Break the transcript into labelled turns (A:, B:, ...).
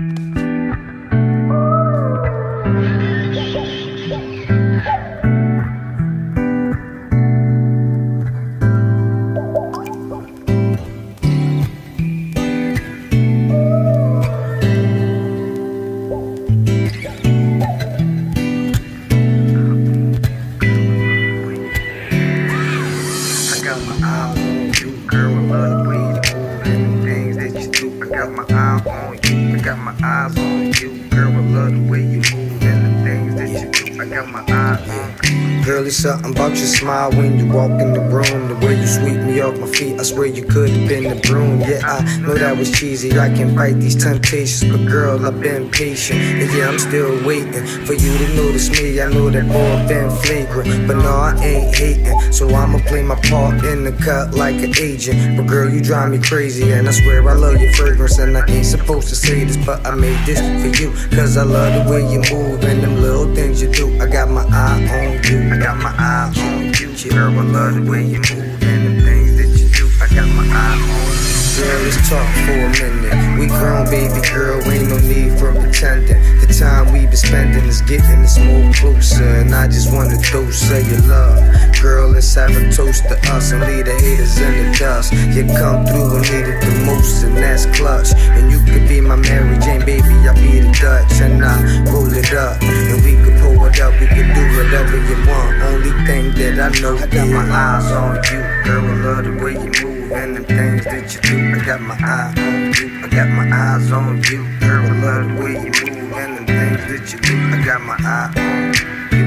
A: I got my eye on you, got my eyes on you, girl. I love the way you move and the things that you do. I got my eyes on you. Girl, it's something about your smile when you walk in the room. The way you sweep me off my feet, I swear you could have been the broom. Yeah, I know that was cheesy. I can fight these temptations, but girl, I've been patient. And yeah, I'm still waiting for you to notice me. I know that all been flagrant, but no, I ain't hating. So I'ma play my part in the cut like an agent. But girl, you drive me crazy, and I swear I love your fragrance. And I ain't supposed to say this, but I made this for you. Cause I love the way you move and them little Girl, I love the way you move and them things that you do. I got my eye on. Girl, let's talk for a minute. We grown, baby girl, ain't no need for pretending. The time we been spending is getting us more closer, and I just want a dose of your love. Girl, let's have a toast to us and leave the haters in the dust. You come through and need it the most, and that's clutch. Whatever you want. Only thing that I know, I got my eyes on you, girl. I love the way you move and the things that you do. I got my eye on you. I got my eyes on you, girl. I love the way you move and the things that you do. I got my eye on you.